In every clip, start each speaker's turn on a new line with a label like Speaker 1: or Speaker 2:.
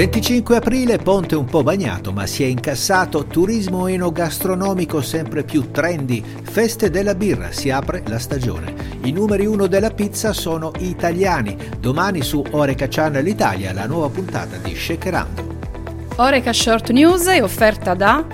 Speaker 1: 25 aprile, ponte un po' bagnato, ma si è incassato, turismo enogastronomico sempre più trendy, feste della birra, si apre la stagione. I numeri uno della pizza sono italiani. Domani su Oreca Channel Italia la nuova puntata di Shakerando.
Speaker 2: Oreca Short News è offerta da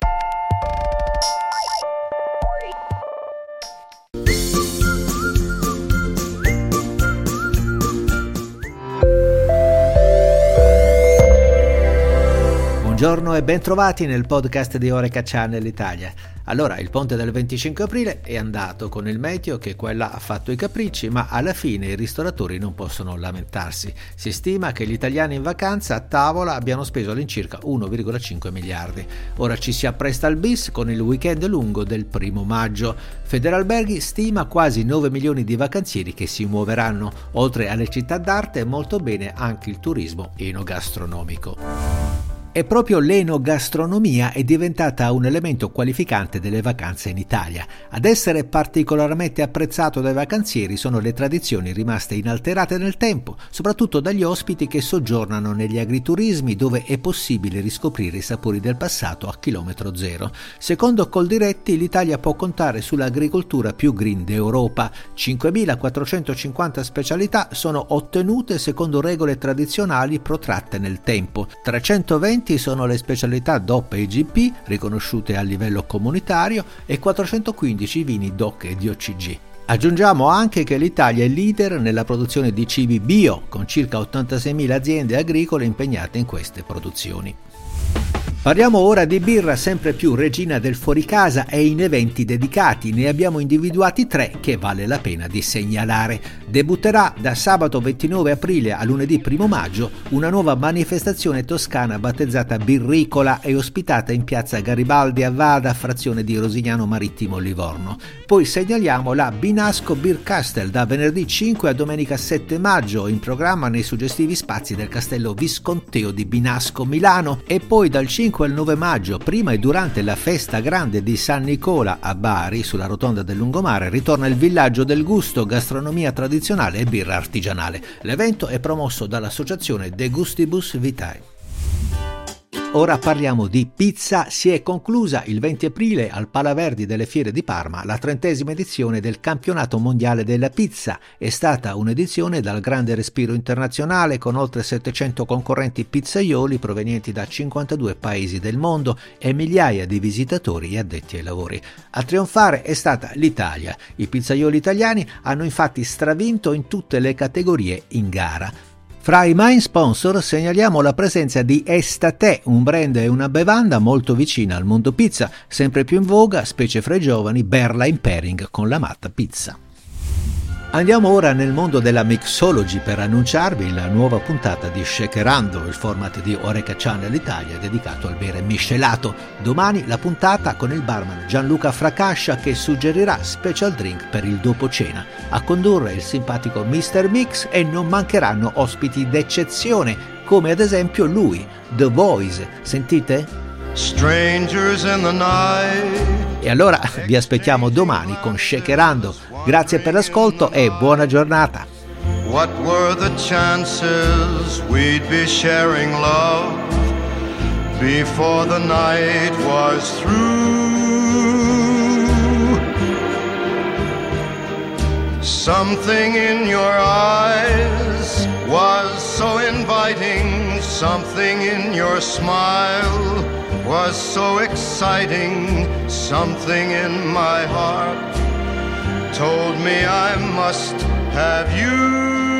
Speaker 1: Buongiorno e bentrovati nel podcast di Oreca Channel Italia. Allora, il ponte del 25 aprile è andato con il meteo che quella ha fatto i capricci, ma alla fine i ristoratori non possono lamentarsi. Si stima che gli italiani in vacanza a tavola abbiano speso all'incirca 1,5 miliardi. Ora ci si appresta al bis con il weekend lungo del primo maggio. Federalberghi stima quasi 9 milioni di vacanzieri che si muoveranno. Oltre alle città d'arte, molto bene anche il turismo enogastronomico. E proprio l'enogastronomia è diventata un elemento qualificante delle vacanze in Italia. Ad essere particolarmente apprezzato dai vacanzieri sono le tradizioni rimaste inalterate nel tempo, soprattutto dagli ospiti che soggiornano negli agriturismi dove è possibile riscoprire i sapori del passato a chilometro zero. Secondo Coldiretti l'Italia può contare sull'agricoltura più green d'Europa. 5.450 specialità sono ottenute secondo regole tradizionali protratte nel tempo. 320 20 sono le specialità DOP e IGP riconosciute a livello comunitario e 415 vini DOC e DOCG. Aggiungiamo anche che l'Italia è leader nella produzione di cibi bio, con circa 86.000 aziende agricole impegnate in queste produzioni. Parliamo ora di birra sempre più regina del fuoricasa e in eventi dedicati. Ne abbiamo individuati tre che vale la pena di segnalare. Debutterà da sabato 29 aprile a lunedì 1 maggio una nuova manifestazione toscana battezzata Birricola e ospitata in piazza Garibaldi a Vada, frazione di Rosignano Marittimo Livorno. Poi segnaliamo la Binasco Beer Castle da venerdì 5 a domenica 7 maggio in programma nei suggestivi spazi del castello Visconteo di Binasco Milano e poi dal 5 5 al 9 maggio, prima e durante la festa grande di San Nicola a Bari, sulla rotonda del lungomare, ritorna il villaggio del gusto, gastronomia tradizionale e birra artigianale. L'evento è promosso dall'associazione De Gustibus Vitae. Ora parliamo di pizza. Si è conclusa il 20 aprile al Palaverdi delle Fiere di Parma la trentesima edizione del Campionato Mondiale della Pizza. È stata un'edizione dal grande respiro internazionale con oltre 700 concorrenti pizzaioli provenienti da 52 paesi del mondo e migliaia di visitatori e addetti ai lavori. A trionfare è stata l'Italia. I pizzaioli italiani hanno infatti stravinto in tutte le categorie in gara. Fra i main sponsor segnaliamo la presenza di Estate, un brand e una bevanda molto vicina al mondo pizza, sempre più in voga, specie fra i giovani, berla in pairing con la matta pizza. Andiamo ora nel mondo della mixology per annunciarvi la nuova puntata di Shakerando, il format di Oreca Channel Italia dedicato al bere miscelato. Domani la puntata con il barman Gianluca Fracascia che suggerirà special drink per il dopo cena. A condurre il simpatico Mr. Mix e non mancheranno ospiti d'eccezione, come ad esempio lui, The Voice. Sentite? Strangers in the night. E allora vi aspettiamo domani con Shakerando Grazie per l'ascolto e buona giornata. What were the chances we'd be sharing love before the night was through? Something in your eyes was so inviting, something in your smile was so exciting, something in my heart told me I must have you.